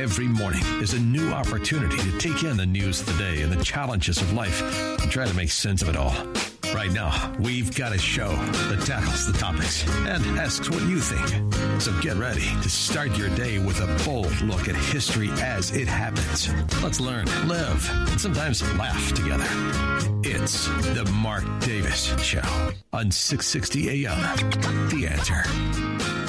Every morning is a new opportunity to take in the news of the day and the challenges of life and try to make sense of it all. Right now, we've got a show that tackles the topics and asks what you think. So get ready to start your day with a bold look at history as it happens. Let's learn, live, and sometimes laugh together. It's the Mark Davis Show on 660 AM. The answer.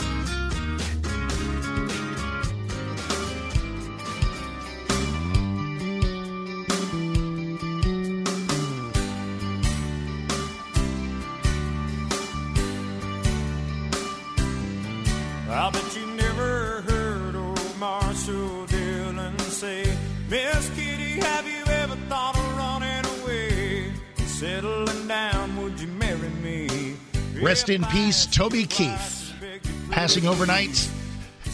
I bet you never heard old Marshall Dillon say, Miss Kitty, have you ever thought of running away? Settling down, would you marry me? Rest in peace, Toby Keith, passing overnight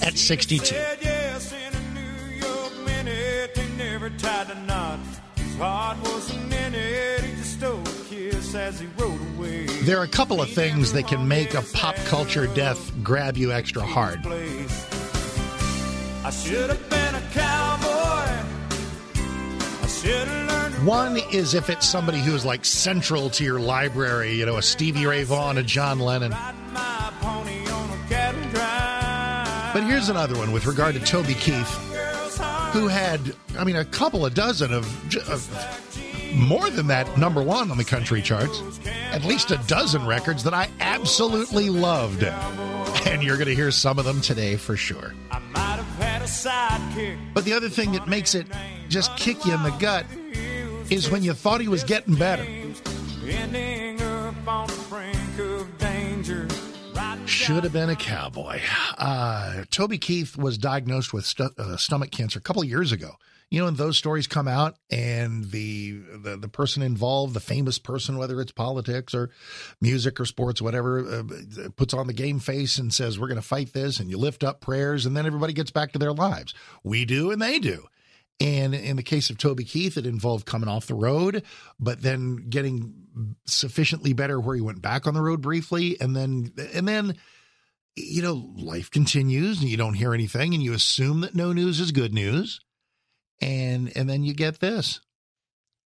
at 62. Said yes in a New York minute. They never tied a knot. His heart wasn't in it. He just stole a kiss as he rode. There are a couple of things that can make a pop culture death grab you extra hard. I should have been a cowboy. I should have learned. One is if it's somebody who is like central to your library, you know, a Stevie Ray Vaughan, a John Lennon. my pony on a cattle drive. But here's another one with regard to Toby Keith, who had, I mean, a couple of dozen of, of more than that number one on the country charts, at least a dozen records that I absolutely loved. And you're going to hear some of them today for sure. I might have had a sidekick. But the other thing that makes it just kick you in the gut is when you thought he was getting better. Ending up on the brink of danger. Should have been a cowboy. Uh, Toby Keith was diagnosed with stu- uh, stomach cancer a couple years ago. You know, and those stories come out, and the, the the person involved, the famous person, whether it's politics or music or sports, whatever, uh, puts on the game face and says, "We're going to fight this," and you lift up prayers, and then everybody gets back to their lives. We do, and they do. And in the case of Toby Keith, it involved coming off the road, but then getting sufficiently better where he went back on the road briefly, and then and then you know life continues, and you don't hear anything, and you assume that no news is good news, and and then you get this,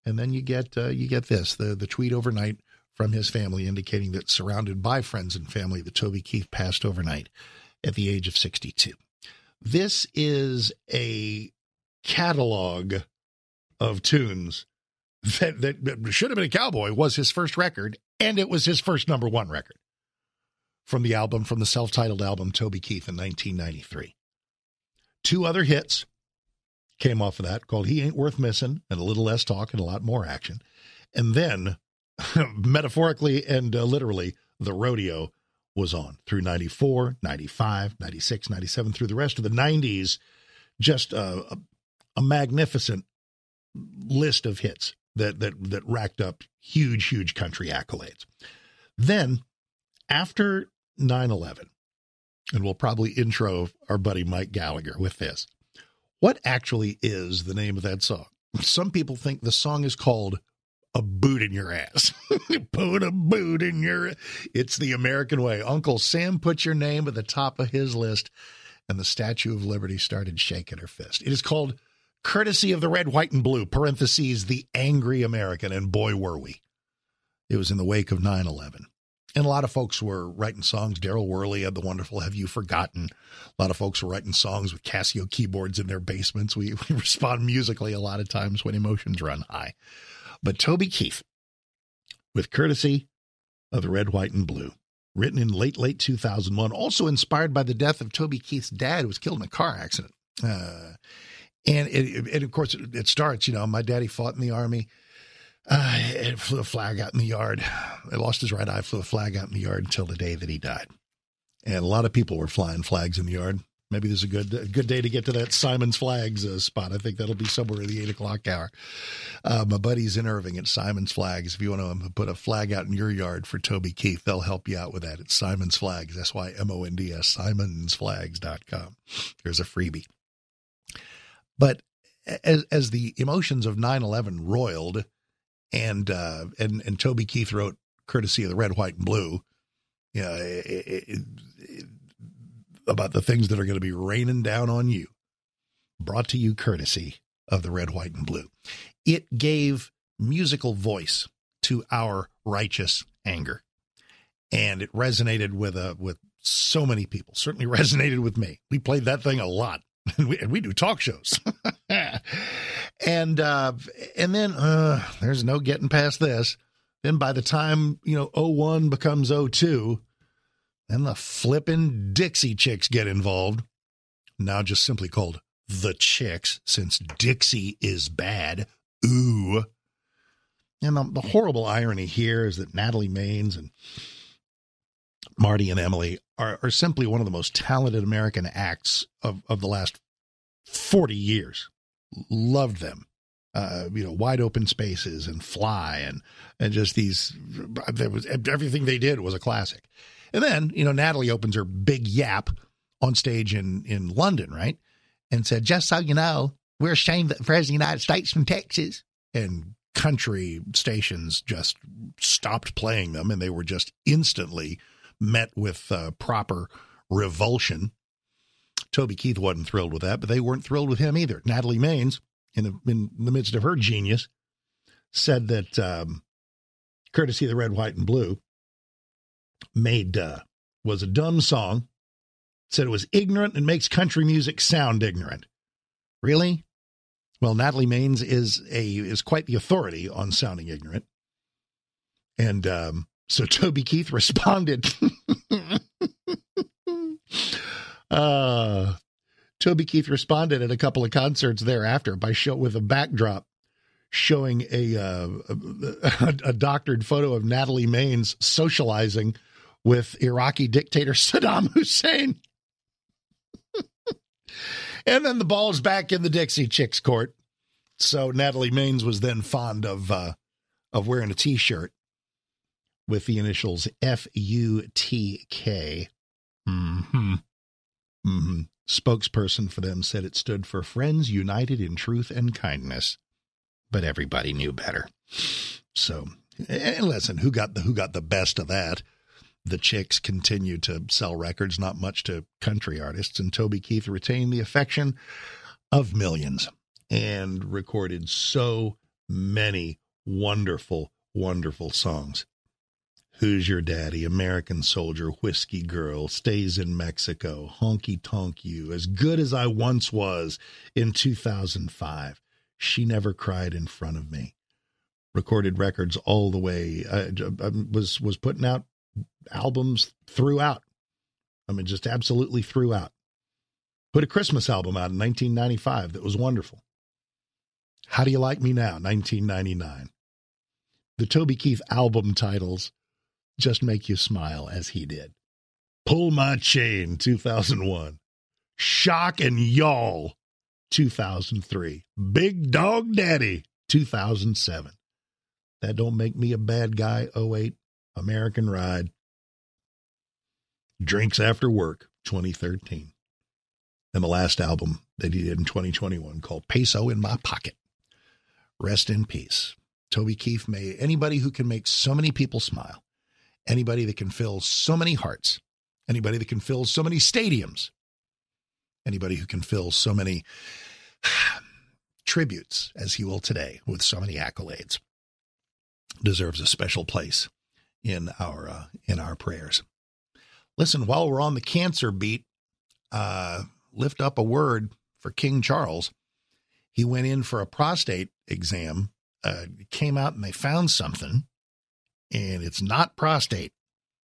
and then you get uh, you get this the the tweet overnight from his family indicating that surrounded by friends and family, that Toby Keith passed overnight at the age of sixty two. This is a catalog of tunes that, that, that should have been a cowboy was his first record and it was his first number one record from the album from the self-titled album toby keith in 1993 two other hits came off of that called he ain't worth missing and a little less talk and a lot more action. And then metaphorically and uh, literally the rodeo was on through 94 95 96 97 through the rest of the 90s just a, a, a magnificent list of hits that that that racked up huge huge country accolades. Then after 9-11 and we'll probably intro our buddy mike gallagher with this what actually is the name of that song some people think the song is called a boot in your ass. put a boot in your. It's the American way. Uncle Sam put your name at the top of his list, and the Statue of Liberty started shaking her fist. It is called "Courtesy of the Red, White, and Blue." Parentheses: the angry American, and boy were we. It was in the wake of 9-11. And a lot of folks were writing songs. Daryl Worley had the wonderful Have You Forgotten? A lot of folks were writing songs with Casio keyboards in their basements. We, we respond musically a lot of times when emotions run high. But Toby Keith, with courtesy of the Red, White, and Blue, written in late, late 2001, also inspired by the death of Toby Keith's dad, who was killed in a car accident. Uh, and, it, and of course, it, it starts, you know, my daddy fought in the army. Uh, it flew a flag out in the yard. I lost his right eye, flew a flag out in the yard until the day that he died. And a lot of people were flying flags in the yard Maybe there's a good a good day to get to that Symonds Flags uh, spot. I think that'll be somewhere in the eight o'clock hour. Uh, my buddies in Irving at Symonds Flags. If you want to put a flag out in your yard for Toby Keith, they'll help you out with that. It's Symonds Flags. S Y M O N D S. SymondsFlags.com. There's a freebie. But as as the emotions of 9/11 roiled, and uh, and and Toby Keith wrote courtesy of the Red, White, and Blue. Yeah, it, it, it, about the things that are going to be raining down on you. Brought to you courtesy of the Red, White, and Blue. It gave musical voice to our righteous anger. And it resonated with uh, with so many people. Certainly resonated with me. We played that thing a lot, and we, and we do talk shows. and uh, and then uh, there's no getting past this. Then by the time you know 01 becomes 02, then the flippin' Dixie Chicks get involved. Now just simply called the Chicks, since Dixie is bad. Ooh. And the, the horrible irony here is that Natalie Maines and Marty and Emily are, are simply one of the most talented American acts of, of the last 40 years. Loved them. Uh, you know, wide open spaces and fly and and just these. There was everything they did was a classic. And then you know, Natalie opens her big yap on stage in in London, right, and said, "Just so you know, we're ashamed that the president of the United States from Texas." And country stations just stopped playing them, and they were just instantly met with uh, proper revulsion. Toby Keith wasn't thrilled with that, but they weren't thrilled with him either. Natalie Maines, in the, in the midst of her genius, said that um, courtesy of the red, white, and blue made uh, was a dumb song. Said it was ignorant and makes country music sound ignorant. Really? Well, Natalie Maines is a is quite the authority on sounding ignorant, and um, so Toby Keith responded. uh, Toby Keith responded at a couple of concerts thereafter by show with a backdrop showing a, uh, a, a doctored photo of Natalie Maines socializing with Iraqi dictator Saddam Hussein. and then the ball's back in the Dixie Chicks court. So Natalie Maines was then fond of uh, of wearing a T-shirt with the initials F U T K. Hmm. Hmm. Spokesperson for them said it stood for Friends United in Truth and Kindness, but everybody knew better. So, and listen, who got the who got the best of that? The Chicks continued to sell records, not much to country artists, and Toby Keith retained the affection of millions and recorded so many wonderful, wonderful songs. Who's Your Daddy, American Soldier, Whiskey Girl, Stays in Mexico, Honky Tonk You, As Good as I Once Was in 2005. She Never Cried in Front of Me. Recorded records all the way. Uh, I, I uh, um, was was putting out albums throughout. I mean, just absolutely throughout. Put a Christmas album out in 1995 that was wonderful. How Do You Like Me Now, 1999. The Toby Keith album titles just make you smile as he did. Pull My Chain, 2001. Shock and Y'all, 2003. Big Dog Daddy, 2007. That Don't Make Me a Bad Guy, 08. American Ride. Drinks After Work, 2013. And the last album that he did in 2021 called Peso in My Pocket. Rest in peace. Toby Keith may anybody who can make so many people smile anybody that can fill so many hearts, anybody that can fill so many stadiums, anybody who can fill so many tributes as he will today with so many accolades deserves a special place in our uh, in our prayers. Listen, while we're on the cancer beat, uh, lift up a word for King Charles. He went in for a prostate exam, uh, came out and they found something and it's not prostate.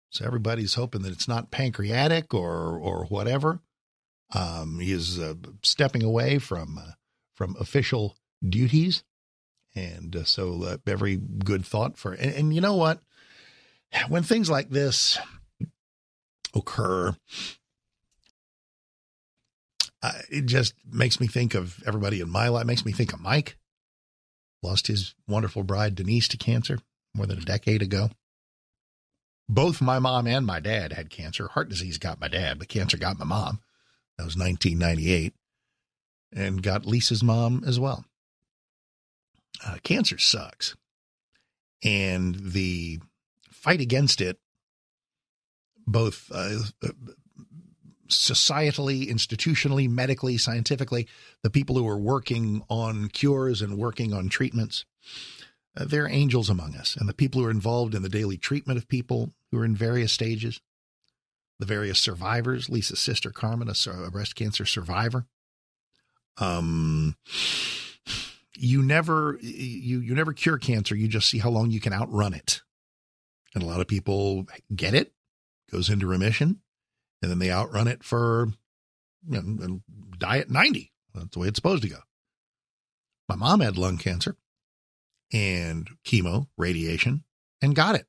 So everybody's hoping that it's not pancreatic or or whatever. Um, he is uh, stepping away from uh, from official duties, and uh, so uh, every good thought for and, and you know what, when things like this occur, Uh, it just makes me think of everybody in my life. Makes me think of Mike. Lost his wonderful bride Denise to cancer more than a decade ago. Both my mom and my dad had cancer. Heart disease got my dad, but cancer got my mom. That was 1998, and got Lisa's mom as well. Uh, cancer sucks, and the fight against it, both uh, societally, institutionally, medically, scientifically, the people who are working on cures and working on treatments, uh, they're angels among us. And the people who are involved in the daily treatment of people who are in various stages, the various survivors, Lisa's sister Carmen, a, a breast cancer survivor. Um, you never you you never cure cancer. You just see how long you can outrun it. And a lot of people get it, goes into remission, and then they outrun it for you know, die at 90. That's the way it's supposed to go. My mom had lung cancer and chemo, radiation, and got it.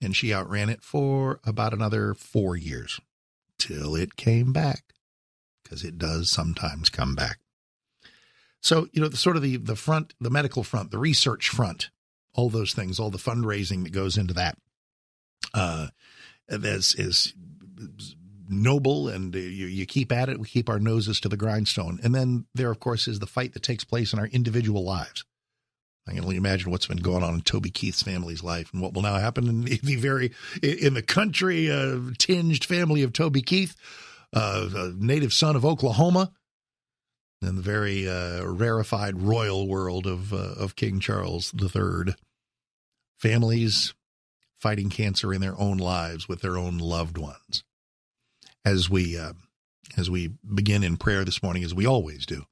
And she outran it for about another four years till it came back because it does sometimes come back. So, you know, the sort of the, the front, the medical front, the research front, all those things, all the fundraising that goes into that, uh, is, is noble and uh, you, you keep at it. We keep our noses to the grindstone. And then there, of course, is the fight that takes place in our individual lives. I can only imagine what's been going on in Toby Keith's family's life and what will now happen in the very in the country uh, tinged family of Toby Keith, uh, a native son of Oklahoma, and the very uh, rarefied royal world of uh, of King Charles III. Families fighting cancer in their own lives with their own loved ones. As we uh, as we begin in prayer this morning, as we always do,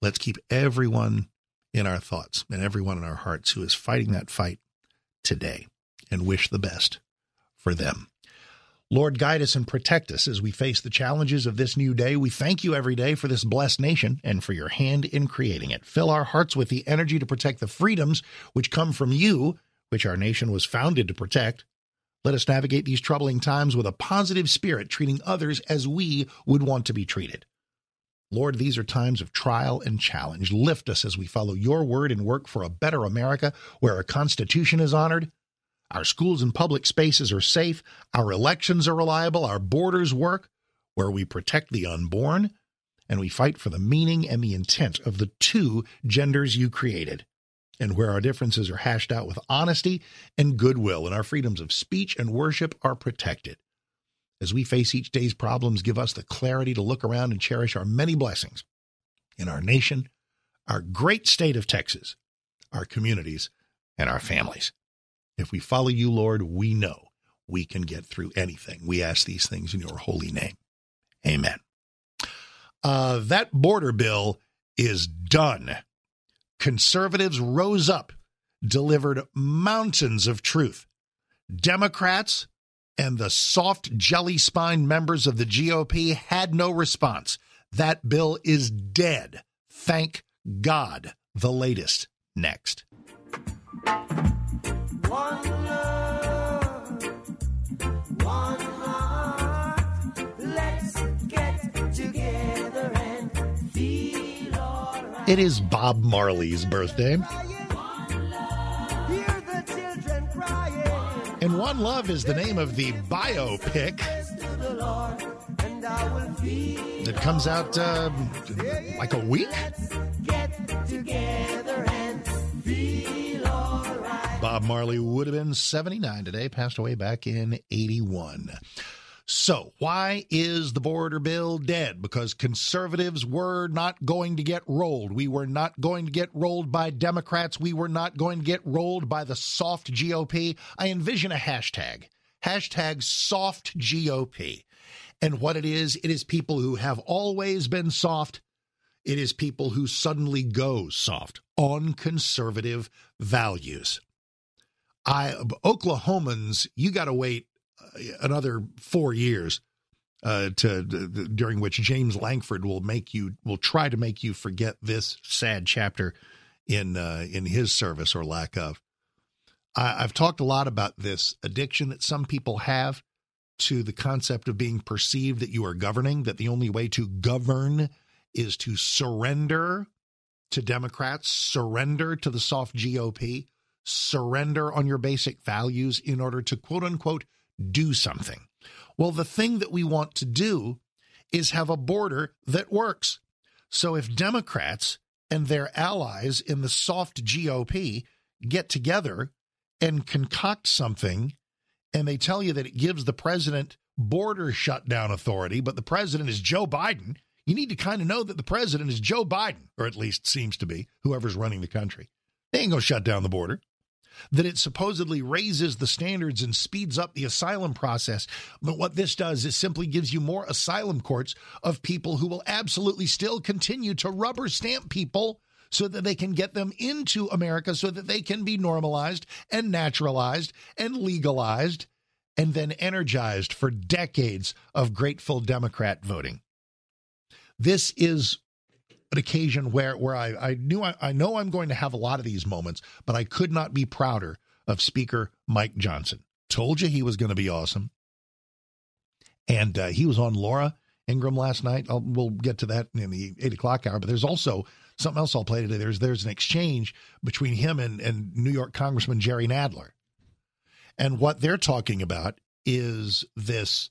let's keep everyone in our thoughts and everyone in our hearts who is fighting that fight today, and wish the best for them. Lord, guide us and protect us as we face the challenges of this new day. We thank you every day for this blessed nation and for your hand in creating it. Fill our hearts with the energy to protect the freedoms which come from you which our nation was founded to protect. Let us navigate these troubling times with a positive spirit, treating others as we would want to be treated. Lord, these are times of trial and challenge. Lift us as we follow your word and work for a better America where our Constitution is honored, our schools and public spaces are safe, our elections are reliable, our borders work, where we protect the unborn, and we fight for the meaning and the intent of the two genders you created and where our differences are hashed out with honesty and goodwill, and our freedoms of speech and worship are protected. As we face each day's problems, give us the clarity to look around and cherish our many blessings in our nation, our great state of Texas, our communities, and our families. If we follow you, Lord, we know we can get through anything. We ask these things in your holy name. Amen. Uh, that border bill is done conservatives rose up, delivered mountains of truth. Democrats and the soft jelly spine members of the GOP had no response. That bill is dead. Thank God. The latest next. It is Bob Marley's birthday. And One Love is the name of the biopic that comes out uh, like a week. Bob Marley would have been 79 today, passed away back in 81. So, why is the border bill dead? Because conservatives were not going to get rolled. We were not going to get rolled by Democrats. We were not going to get rolled by the soft GOP. I envision a hashtag, hashtag soft GOP. And what it is, it is people who have always been soft. It is people who suddenly go soft on conservative values. I Oklahomans, you got to wait another four years uh, to during which James Lankford will make you will try to make you forget this sad chapter in uh, in his service or lack of. I, I've talked a lot about this addiction that some people have to the concept of being perceived that you are governing, that the only way to govern is to surrender to Democrats, surrender to the soft GOP, surrender on your basic values in order to quote unquote do something. Well, the thing that we want to do is have a border that works. So if Democrats and their allies in the soft GOP get together and concoct something and they tell you that it gives the president border shutdown authority, but the president is Joe Biden, you need to kind of know that the president is Joe Biden, or at least seems to be, whoever's running the country. They ain't going to shut down the border. That it supposedly raises the standards and speeds up the asylum process. But what this does is simply gives you more asylum courts of people who will absolutely still continue to rubber stamp people so that they can get them into America so that they can be normalized and naturalized and legalized and then energized for decades of grateful Democrat voting. This is an occasion where where I, I knew I, I know I'm going to have a lot of these moments, but I could not be prouder of Speaker Mike Johnson. Told you he was going to be awesome. And uh, he was on Laura Ingraham last night. I'll, we'll get to that in the eight o'clock hour. But there's also something else I'll play today. There's there's an exchange between him and, and New York Congressman Jerry Nadler. And what they're talking about is this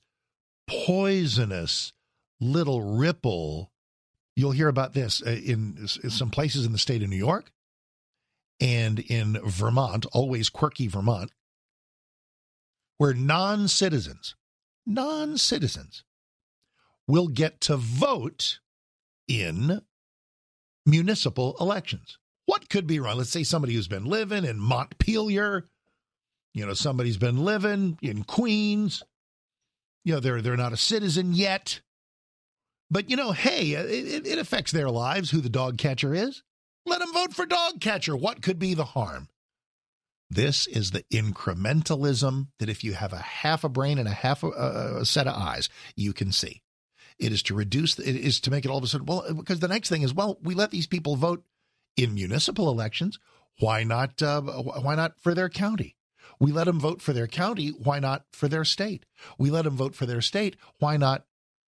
poisonous little ripple. You'll hear about this uh, in some places in the state of New York and in Vermont, always quirky Vermont, where non citizens, non citizens will get to vote in municipal elections. What could be wrong? Let's say somebody who's been living in Montpelier, you know, somebody's been living in Queens, you know, they're they're not a citizen yet. But you know, hey, it, it affects their lives who the dog catcher is. Let them vote for dog catcher. What could be the harm? This is the incrementalism that if you have a half a brain and a half a, a set of eyes, you can see. It is to reduce, it is to make it all of a sudden, well, because the next thing is, well, we let these people vote in municipal elections. Why not, uh, why not for their county? We let them vote for their county. Why not for their state? We let them vote for their state. Why not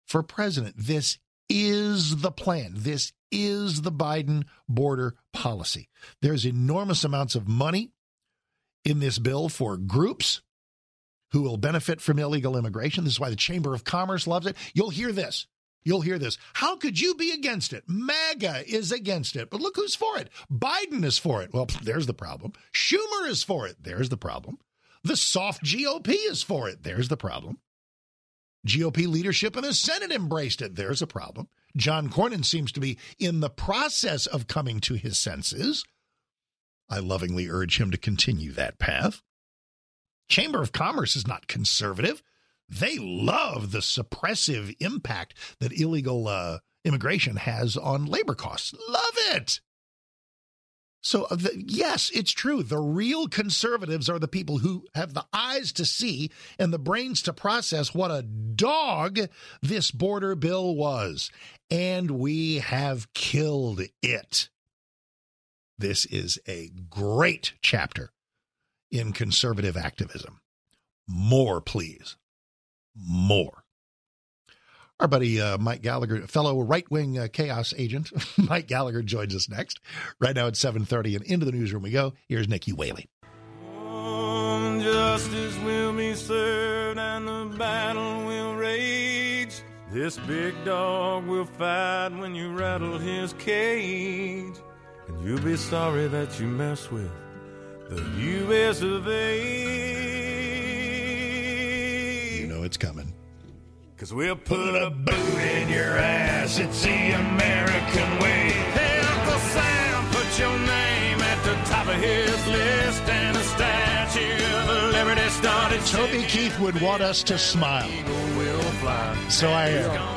for president? This is the plan. This is the Biden border policy. There's enormous amounts of money in this bill for groups who will benefit from illegal immigration. This is why the Chamber of Commerce loves it. You'll hear this. You'll hear this. How could you be against it? MAGA is against it. But look who's for it. Biden is for it. Well, there's the problem. Schumer is for it. There's the problem. The soft GOP is for it. There's the problem. GOP leadership in the Senate embraced it. There's a problem. John Cornyn seems to be in the process of coming to his senses. I lovingly urge him to continue that path. Chamber of Commerce is not conservative. They love the suppressive impact that illegal uh, immigration has on labor costs. Love it. So, uh, the, yes, it's true. The real conservatives are the people who have the eyes to see and the brains to process what a dog this border bill was. And we have killed it. This is a great chapter in conservative activism. More, please. More. Our buddy uh, Mike Gallagher, fellow right-wing uh, chaos agent, Mike Gallagher joins us next. Right now at 7.30 and into the newsroom we go. Here's Nikki Whaley. Justice will be served and the battle will rage. This big dog will fight when you rattle his cage. And you'll be sorry that you mess with the U.S. of A. You know it's coming. Cause we'll put a boot in your ass. It's the American way. Hey, Uncle Sam, put your name at the top of his list. And a statue of liberty started. Toby Keith would want us to smile. So I uh, am.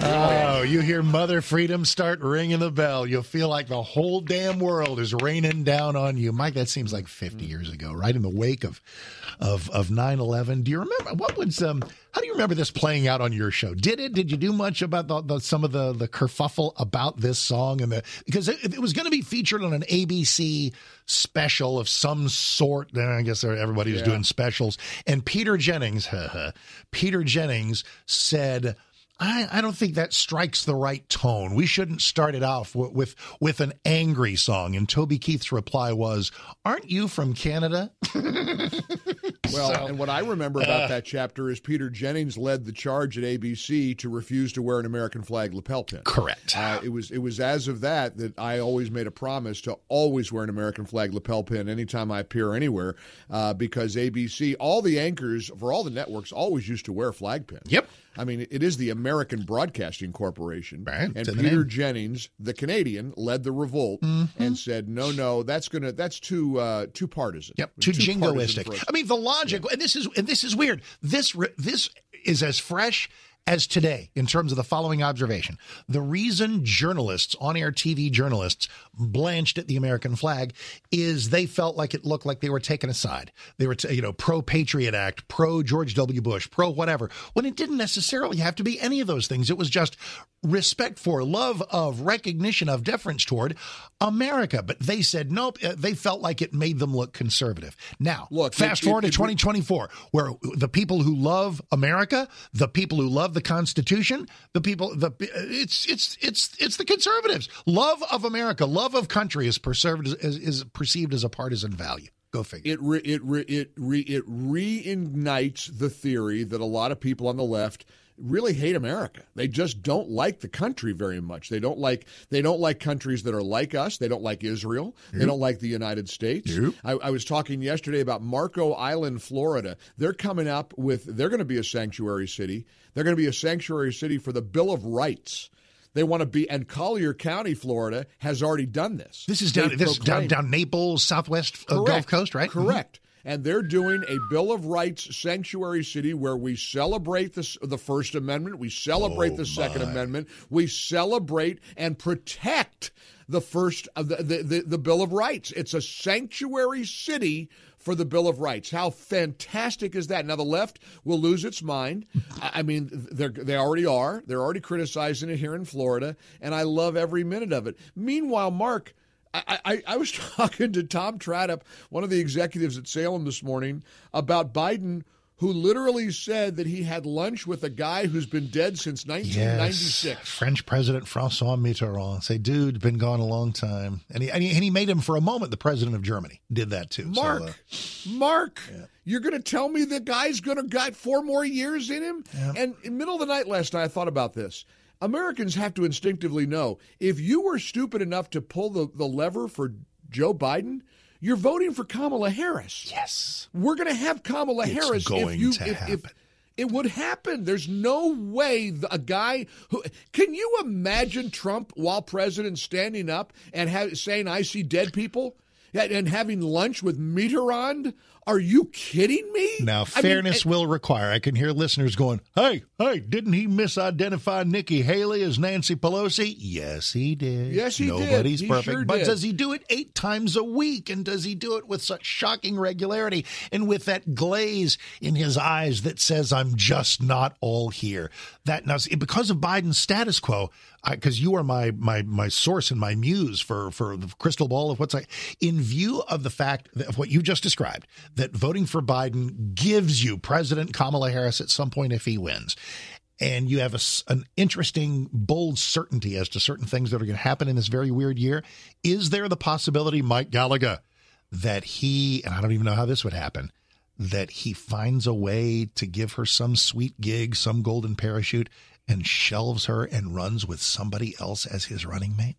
Gonna be hell Oh, you hear Mother Freedom start ringing the bell. You'll feel like the whole damn world is raining down on you. Mike, that seems like 50 years ago, right? In the wake of of of 9/11. Do you remember what was um how do you remember this playing out on your show? Did it? Did you do much about the, the some of the the kerfuffle about this song and the because it, it was going to be featured on an ABC special of some sort. Then I guess everybody was doing specials. And Peter Jennings, Peter Jennings said I, I don't think that strikes the right tone. We shouldn't start it off with, with, with an angry song. And Toby Keith's reply was, "Aren't you from Canada?" well, so, and what I remember about uh, that chapter is Peter Jennings led the charge at ABC to refuse to wear an American flag lapel pin. Correct. Uh, it was it was as of that that I always made a promise to always wear an American flag lapel pin anytime I appear anywhere, uh, because ABC, all the anchors for all the networks always used to wear flag pins. Yep. I mean, it is the American Broadcasting Corporation. Right. And Peter Jennings, the Canadian, led the revolt mm-hmm. and said, "No, no, that's gonna that's too uh, too partisan. Yep, too, too jingoistic. I mean, the logic, and this is and this is weird. This this is as fresh as today in terms of the following observation. The reason journalists, on air TV journalists, blanched at the American flag is they felt like it looked like they were taken aside. They were, you know, pro Patriot Act, pro George W. Bush, pro whatever, when it didn't necessarily have to be any of those things. It was just respect for, love of, recognition of, deference toward America. But they said nope. Uh, they felt like it made them look conservative. Now, look, fast it, forward it, to 2024, where the people who love America, the people who love the Constitution, the people, the it's it's it's it's the conservatives. Love of America, love of country is perceived as, is perceived as a partisan value. Go figure. It re, it re, it re, it reignites the theory that a lot of people on the left really hate America. They just don't like the country very much. They don't like they don't like countries that are like us. They don't like Israel. Yep. They don't like the United States. Yep. I, I, was talking yesterday about Marco Island, Florida. They're coming up with they're going to be a sanctuary city. They're going to be a sanctuary city for the Bill of Rights. They want to be, and Collier County, Florida, has already done this. This is down, this down, down Naples, Southwest uh, Gulf Coast, right? Correct. Mm-hmm and they're doing a Bill of Rights sanctuary city where we celebrate the, the First Amendment, we celebrate oh the Second Amendment, we celebrate and protect the first uh, the, the, the, the Bill of Rights. It's a sanctuary city for the Bill of Rights. How fantastic is that? Now the left will lose its mind. I mean, they they already are. They're already criticizing it here in Florida, and I love every minute of it. Meanwhile, Mark, I, I, I, was talking to Tom Tradup, one of the executives at Salem this morning, about Biden, who literally said that he had lunch with a guy who's been dead since 1996. Yes. French President Francois Mitterrand. Say, dude, been gone a long time. And he, and he, and he made him for a moment the president of Germany. Did that too. Mark, so, uh, Mark, yeah. you're going to tell me the guy's going to got four more years in him? Yeah. And in the middle of the night last night, I thought about this. Americans have to instinctively know if you were stupid enough to pull the, the lever for Joe Biden, you're voting for Kamala Harris. Yes. We're going to have Kamala it's Harris going if you to if, happen. if it would happen. There's no way a guy who can you imagine Trump while president standing up and have, saying I see dead people and having lunch with Mitterrand are you kidding me? Now, fairness I mean, eh, will require. I can hear listeners going, "Hey, hey, didn't he misidentify Nikki Haley as Nancy Pelosi?" Yes, he did. Yes, he Nobody's did. Nobody's perfect, sure but did. does he do it eight times a week? And does he do it with such shocking regularity and with that glaze in his eyes that says, "I'm just not all here"? That now, because of Biden's status quo, because you are my my my source and my muse for for the crystal ball of what's like. In view of the fact of what you just described that voting for Biden gives you President Kamala Harris at some point if he wins. And you have a, an interesting, bold certainty as to certain things that are going to happen in this very weird year. Is there the possibility, Mike Gallagher, that he, and I don't even know how this would happen, that he finds a way to give her some sweet gig, some golden parachute, and shelves her and runs with somebody else as his running mate?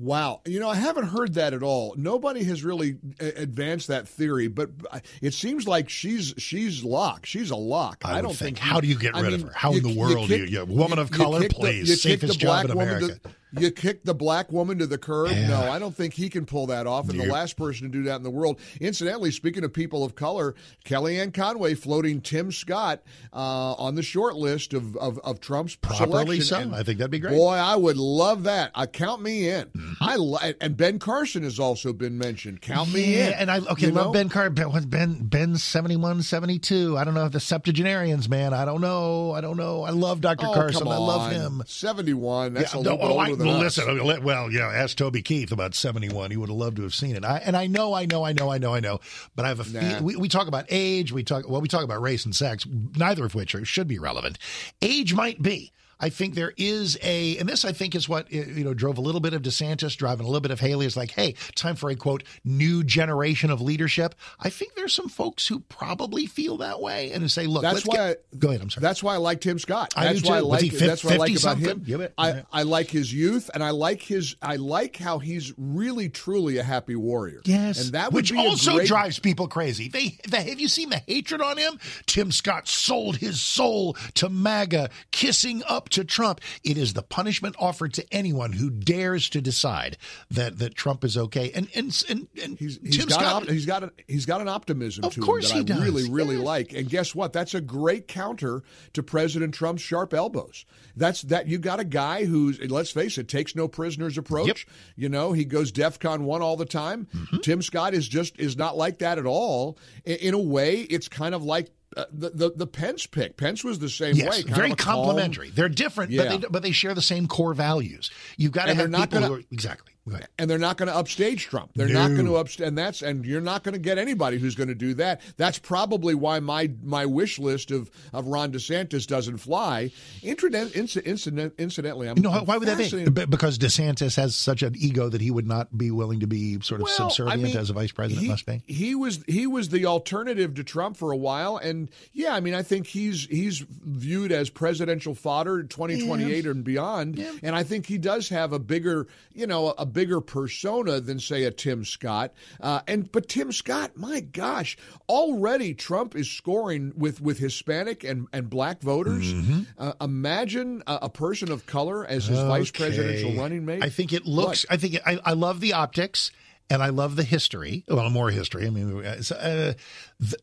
Wow. You know, I haven't heard that at all. Nobody has really uh, advanced that theory, but uh, it seems like she's she's locked. She's a lock. I, I don't think. think. How do you get rid I mean, of her? How you, in the world you, kick, you, you woman of color, please, the, safest job in America. To, You kick the black woman to the curb? Yeah. No, I don't think he can pull that off. And the last person to do that in the world. Incidentally, speaking of people of color, Kellyanne Conway floating Tim Scott uh, on the short list of, of, of Trump's Properly so. I think that'd be great. Boy, I would love that. Uh, count me in. Mm-hmm. I li- and Ben Carson has also been mentioned. Count yeah, me in. And I okay, you love know? Ben Carson. Ben Ben 71, 72. I don't know if the septuagenarians, man. I don't know. I don't know. I love Dr. Oh, Carson. I love him. 71. That's yeah, a little no, bit oh, older I, than well, us. Listen, well, yeah, ask Toby Keith about 71. He would have loved to have seen it. I, and I know, I know, I know, I know, I know. But I have a nah. we, we talk about age, we talk well, we talk about race and sex, neither of which are, should be relevant. Age might be. I think there is a, and this I think is what you know drove a little bit of DeSantis, driving a little bit of Haley. Is like, hey, time for a quote new generation of leadership. I think there's some folks who probably feel that way and say, look, that's why. Get, I, go ahead. I'm sorry. That's why I like Tim Scott. I that's why too. I like. 50, that's what I like about something? him. I, I like his youth, and I like his. I like how he's really truly a happy warrior. Yes, and that which also great... drives people crazy. They, they have you seen the hatred on him? Tim Scott sold his soul to MAGA, kissing up to Trump. It is the punishment offered to anyone who dares to decide that, that Trump is okay. And and and, and he's, he's Tim got Scott, op- he's got a, he's got an optimism of to course him that he I does. really really yes. like. And guess what? That's a great counter to President Trump's sharp elbows. That's that you got a guy who's let's face it takes no prisoners approach. Yep. You know he goes DEFCON one all the time. Mm-hmm. Tim Scott is just is not like that at all. In a way, it's kind of like uh, the, the the Pence pick. Pence was the same yes, way. very complimentary. Calm, They're different, yeah. but they but they share the same core values. You've got to and have people gonna, who are exactly. And they're not going to upstage Trump. They're no. not going to upstage, and that's and you're not going to get anybody who's going to do that. That's probably why my my wish list of of Ron DeSantis doesn't fly. Incident, incident, incidentally, I'm, you know I'm why would that be? Because DeSantis has such an ego that he would not be willing to be sort of well, subservient I mean, as a vice president he, must be. He was he was the alternative to Trump for a while, and yeah, I mean, I think he's he's viewed as presidential fodder 2028 yeah. and beyond, yeah. and I think he does have a bigger you know a bigger persona than say a Tim Scott. Uh, and but Tim Scott, my gosh, already Trump is scoring with with Hispanic and and black voters. Mm-hmm. Uh, imagine a, a, person of color as his okay. vice presidential running mate. I think it looks. What? I think it, I, I love the optics and I love the history. Well, more history. I mean, uh, the,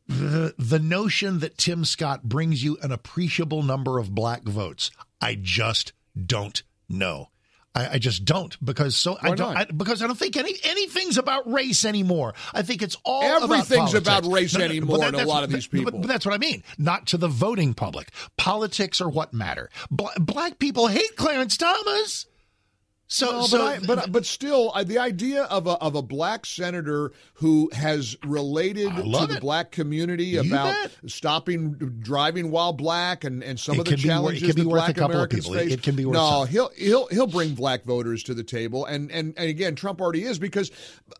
the, the notion that Tim Scott brings you an appreciable number of black votes, I just don't know. I, I just don't because so Why I don't I, because I don't think any anything's about race anymore. I think it's all everything's about, about race no, no, anymore that, in a lot of these people. But, but, that's what I mean. Not to the voting public. Politics are what matter. Bla- black people hate Clarence Thomas. So, no, so but, I, but but still, the idea of a of a black senator who has related to it. the black community You about bet. stopping driving while black and, and some It of the can be it challenges be that black Americans face. it can be worth no, he'll he'll he'll bring black voters to the table, and and, and again, Trump already is because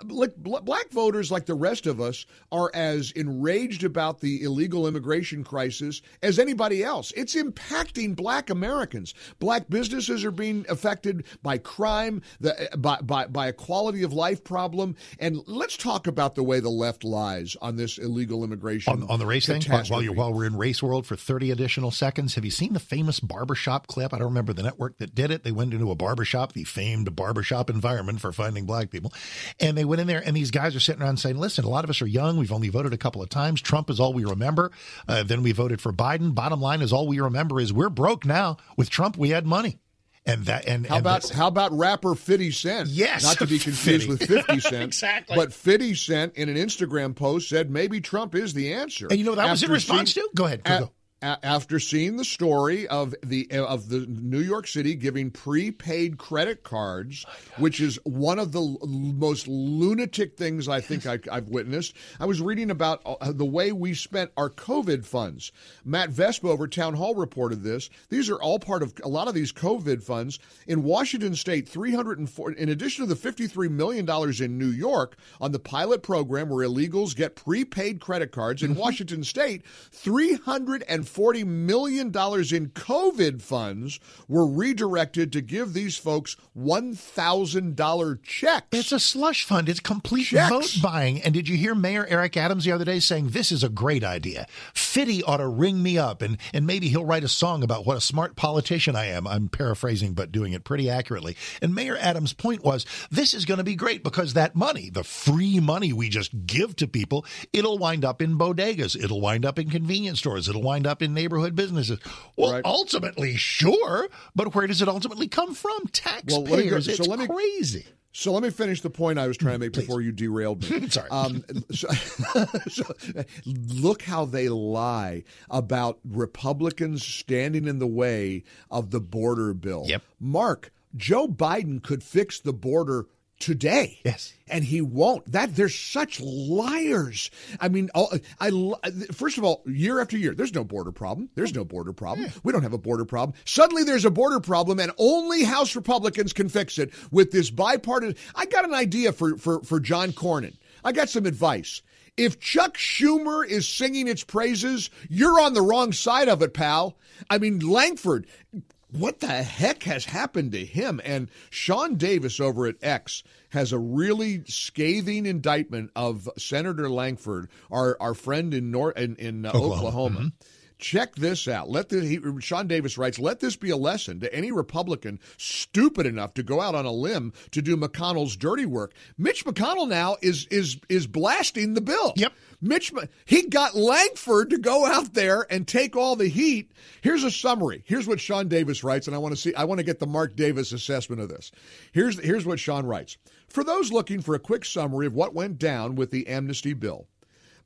like black voters, like the rest of us, are as enraged about the illegal immigration crisis as anybody else. It's impacting black Americans. Black businesses are being affected by crime. The by, by, by a quality of life problem. And let's talk about the way the left lies on this illegal immigration on, on the race thing. While, you, while we're in race world for 30 additional seconds, have you seen the famous barbershop clip? I don't remember the network that did it. They went into a barbershop, the famed barbershop environment for finding black people. And they went in there, and these guys are sitting around saying, listen, a lot of us are young. We've only voted a couple of times. Trump is all we remember. Uh, then we voted for Biden. Bottom line is all we remember is we're broke now. With Trump, we had money. And that and how and about how about rapper Fifty Cent? Yes, not to be confused 50. with Fifty Cent. exactly. But Fifty Cent in an Instagram post said maybe Trump is the answer. And you know that was in response seeing, to. Go ahead. Go, a, go. A, after seeing the story of the of the New York City giving prepaid credit cards, which is one of the l- most lunatic things I think I, have witnessed. I was reading about uh, the way we spent our COVID funds. Matt Vespa over Town Hall reported this. These are all part of a lot of these COVID funds in Washington State. Three hundred and four, in addition to the fifty-three million dollars in New York on the pilot program where illegals get prepaid credit cards in Washington State, three hundred and $140 million in COVID funds were redirected to give these folks $1,000 checks. It's a slush fund. It's complete Checks. vote buying. And did you hear Mayor Eric Adams the other day saying this is a great idea? Fitty ought to ring me up and, and maybe he'll write a song about what a smart politician I am. I'm paraphrasing, but doing it pretty accurately. And Mayor Adams' point was this is going to be great because that money, the free money we just give to people, it'll wind up in bodegas. It'll wind up in convenience stores. It'll wind up in neighborhood businesses. Well, Right. ultimately, sure. But where does it ultimately come from? Well, go- Taxpayers. so it's let me- crazy. So let me finish the point I was trying to make Please. before you derailed me. Sorry. Um, so, so, look how they lie about Republicans standing in the way of the border bill. Yep. Mark, Joe Biden could fix the border today. Yes. And he won't. That they're such liars. I mean, all- I, I first of all, year after year, there's no border problem. There's no border problem. We don't have a border problem. Suddenly, there's a border problem, and only House Republicans can fix it with this bipartisan. I got an idea for for for John Cornyn. I got some advice. If Chuck Schumer is singing its praises, you're on the wrong side of it, pal. I mean, Lankford, what the heck has happened to him? And Sean Davis over at X has a really scathing indictment of Senator Lankford, our our friend in Nor- in, in uh, Oklahoma. Check this out. Let the he, Sean Davis writes, "Let this be a lesson to any Republican stupid enough to go out on a limb to do McConnell's dirty work." Mitch McConnell now is is is blasting the bill. Yep. Mitch, he got Lankford to go out there and take all the heat. Here's a summary. Here's what Sean Davis writes, and I want to see. I want to get the Mark Davis assessment of this. Here's here's what Sean writes. For those looking for a quick summary of what went down with the amnesty bill,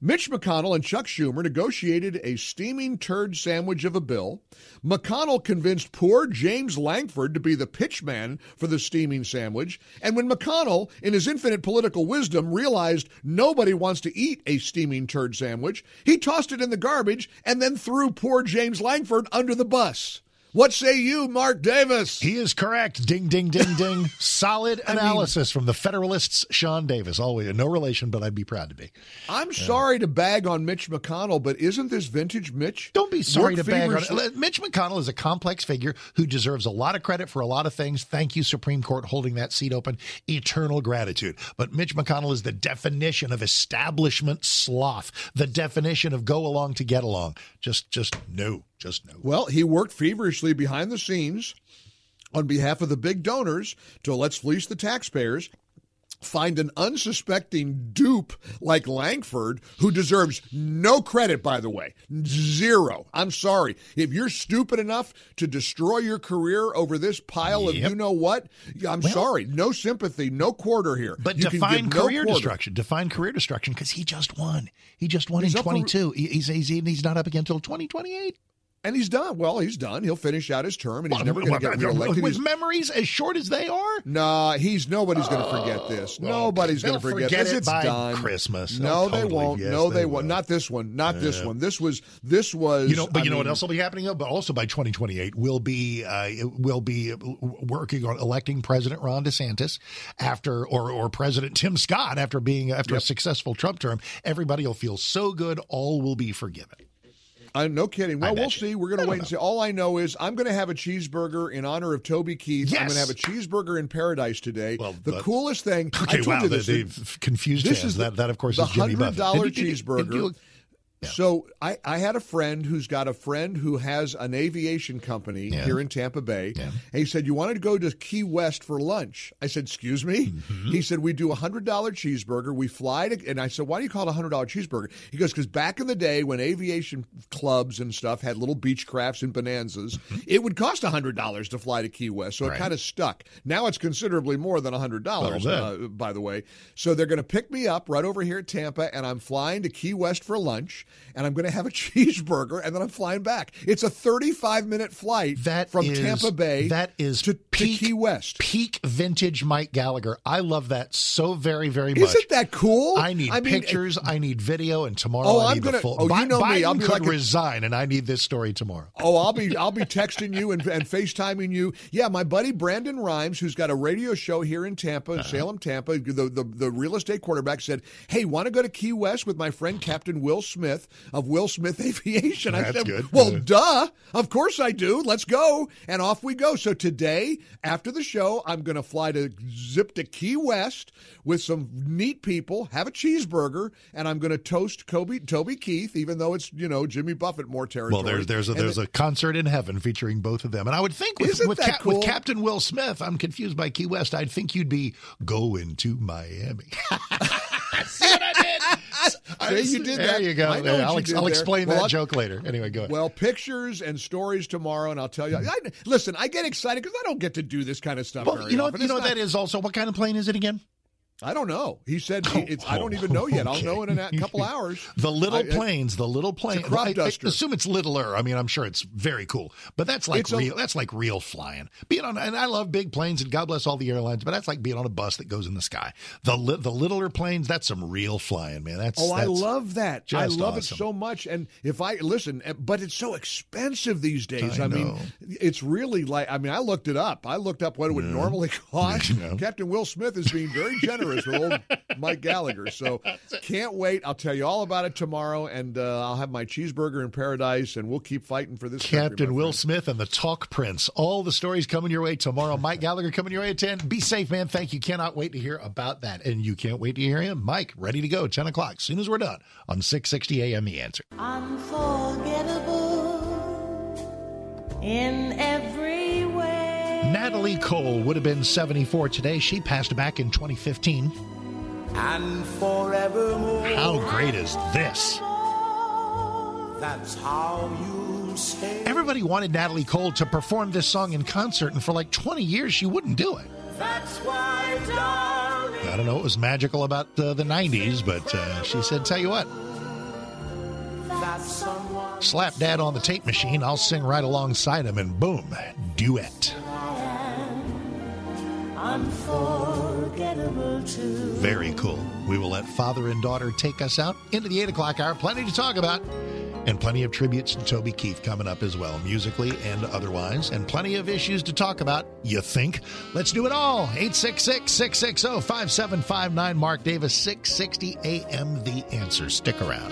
Mitch McConnell and Chuck Schumer negotiated a steaming turd sandwich of a bill. McConnell convinced poor James Lankford to be the pitchman for the steaming sandwich. And when McConnell, in his infinite political wisdom, realized nobody wants to eat a steaming turd sandwich, he tossed it in the garbage and then threw poor James Lankford under the bus. What say you, Mark Davis? He is correct. Ding, ding, ding, ding. Solid analysis from the Federalists, Sean Davis. Always no relation, but I'd be proud to be. I'm sorry to bag on Mitch McConnell, but isn't this vintage Mitch? Don't be sorry Work to bag on it. Mitch McConnell is a complex figure who deserves a lot of credit for a lot of things. Thank you, Supreme Court, holding that seat open. Eternal gratitude. But Mitch McConnell is the definition of establishment sloth, the definition of go along to get along. Just, just no, just no. Well, he worked feverishly behind the scenes on behalf of the big donors to let's fleece the taxpayers. Find an unsuspecting dupe like Lankford, who deserves no credit, by the way. Zero. I'm sorry. If you're stupid enough to destroy your career over this pile of you know what, I'm sorry. No sympathy, no quarter here. But You define no career quarter. destruction. Define career destruction because he just won. He just won He's in up for- 22. He- he's, he's, he's not up again until 2028. And he's done. Well, he's done. He'll finish out his term, and he's never going to get reelected. With He's- memories as short as they are? Nah, he's nobody's going to forget this. well, Nobody's going to forget, forget this. it It's by done. Christmas. No, Oh, they won't. Yes, no, they they, will. won't. Not this one. Not this one. This was. This was. You know, but I you know what else will be happening? But also by 2028, we'll be uh, we'll be working on electing President Ron DeSantis after, or or President Tim Scott after being after a successful Trump term. Everybody will feel so good. All will be forgiven. I, no kidding. Well, we'll see. We're going to wait and see. All I know is I'm going to have a cheeseburger in honor of Toby Keith. I'm going to have a cheeseburger in paradise today. Well, the coolest thing. Okay, I told wow, you they, this. they've confused This his. is the- that that of course the is Jimmy Buffett. $100 Did you- did- cheeseburger. did So I, I had a friend who's got a friend who has an aviation company Yeah. here in Tampa Bay. Yeah. And he said, You wanted to go to Key West for lunch. I said, Excuse me? Mm-hmm. He said, We do a $100 cheeseburger. We fly to, and I said, Why do you call it a $100 cheeseburger? He goes, Because back in the day when aviation clubs and stuff had little Beechcrafts and bonanzas, it would cost $100 to fly to Key West. So Mm-hmm. Right. it kind of stuck. Now it's considerably more than $100, uh, by the way. So they're going to pick me up right over here at Tampa, and I'm flying to Key West for lunch, and I'm going to have a cheeseburger, and then I'm flying back. It's a 35 minute flight That from is- Tampa Bay That is to, to Key West. Peak vintage Mike Gallagher. I love that so very, very much. Isn't that cool? I need I mean, pictures. I need video, and tomorrow Oh, I I'm need gonna- the full. oh, you know me, Biden I'll be could like a- resign, and I need this story tomorrow. Oh, I'll be I'll be texting you and, and FaceTiming you. Yeah, my buddy Brandon Rhymes, who's got a radio show here in Tampa, in Salem, Tampa, the, the the real estate quarterback said, "Hey, want to go to Key West with my friend Captain Will Smith? Smith of Will Smith Aviation. I said, good. Well, duh. Of course I do. Let's go. And off we go. So today, after the show, I'm going to fly to zip to Key West with some neat people, have a cheeseburger, and I'm going to toast Kobe, Toby Keith, even though it's, you know, Jimmy Buffett more territory. Well, there's there's a, And there's a concert in heaven featuring both of them, and I would think with with, that with? Captain Will Smith, I'm confused by Key West. I'd think you'd be going to Miami. See what I? See, you did there that. you go. I know I'll, you ex- did I'll explain Well, that joke later. Anyway, go ahead. Well, pictures and stories tomorrow, and I'll tell you. I, listen, I get excited because I don't get to do this kind of stuff. Well, very you know, often. you know It's what not- that is also. What kind of plane is it again? I don't know. He said he, I don't even know yet. I'll Okay. know in a couple hours. The little I- planes, the little plane. crop I- I assume it's littler. I mean, I'm sure it's very cool, but that's like It's a- real. that's like real flying. Being on, and I love big planes, and God bless all the airlines, but that's like being on a bus that goes in the sky. The li- the littler planes, that's some real flying, man. That's Oh, I love that. I love awesome. it so much. And if I listen, eh, but it's so expensive these days. I I, mean, it's really like I mean, I looked it up. I looked up what it would normally cost. Captain Will Smith is being very generous with old Mike Gallagher. So can't wait. I'll tell you all about it tomorrow, and uh, I'll have my cheeseburger in paradise, and we'll keep fighting for this. Captain my Will friend. Smith and the Talk Prince. All the stories coming your way tomorrow. Mike Gallagher coming your way at 10. Be safe, man. Thank you. Cannot wait to hear about that. And you can't wait to hear him. Mike, ready to go. 10 o'clock. Soon as we're done on 660 AM The Answer. Unforgettable in every way. Natalie Cole would have been 74 today. She passed back in 2015. And forevermore. How great is this? That's how you say. Everybody wanted Natalie Cole to perform this song in concert, and for like 20 years, she wouldn't do it. That's why, darling. I don't know what was magical about uh, the 90s, but uh, she said, Tell you what, slap dad on the tape machine, I'll sing right alongside him, and boom, duet. Unforgettable too. Very cool. We will let father and daughter take us out into the 8 o'clock hour. Plenty to talk about. And plenty of tributes to Toby Keith coming up as well, musically and otherwise. And plenty of issues to talk about, you think? Let's do it all. 866 660 5759. Mark Davis, 660 AM The Answer. Stick around.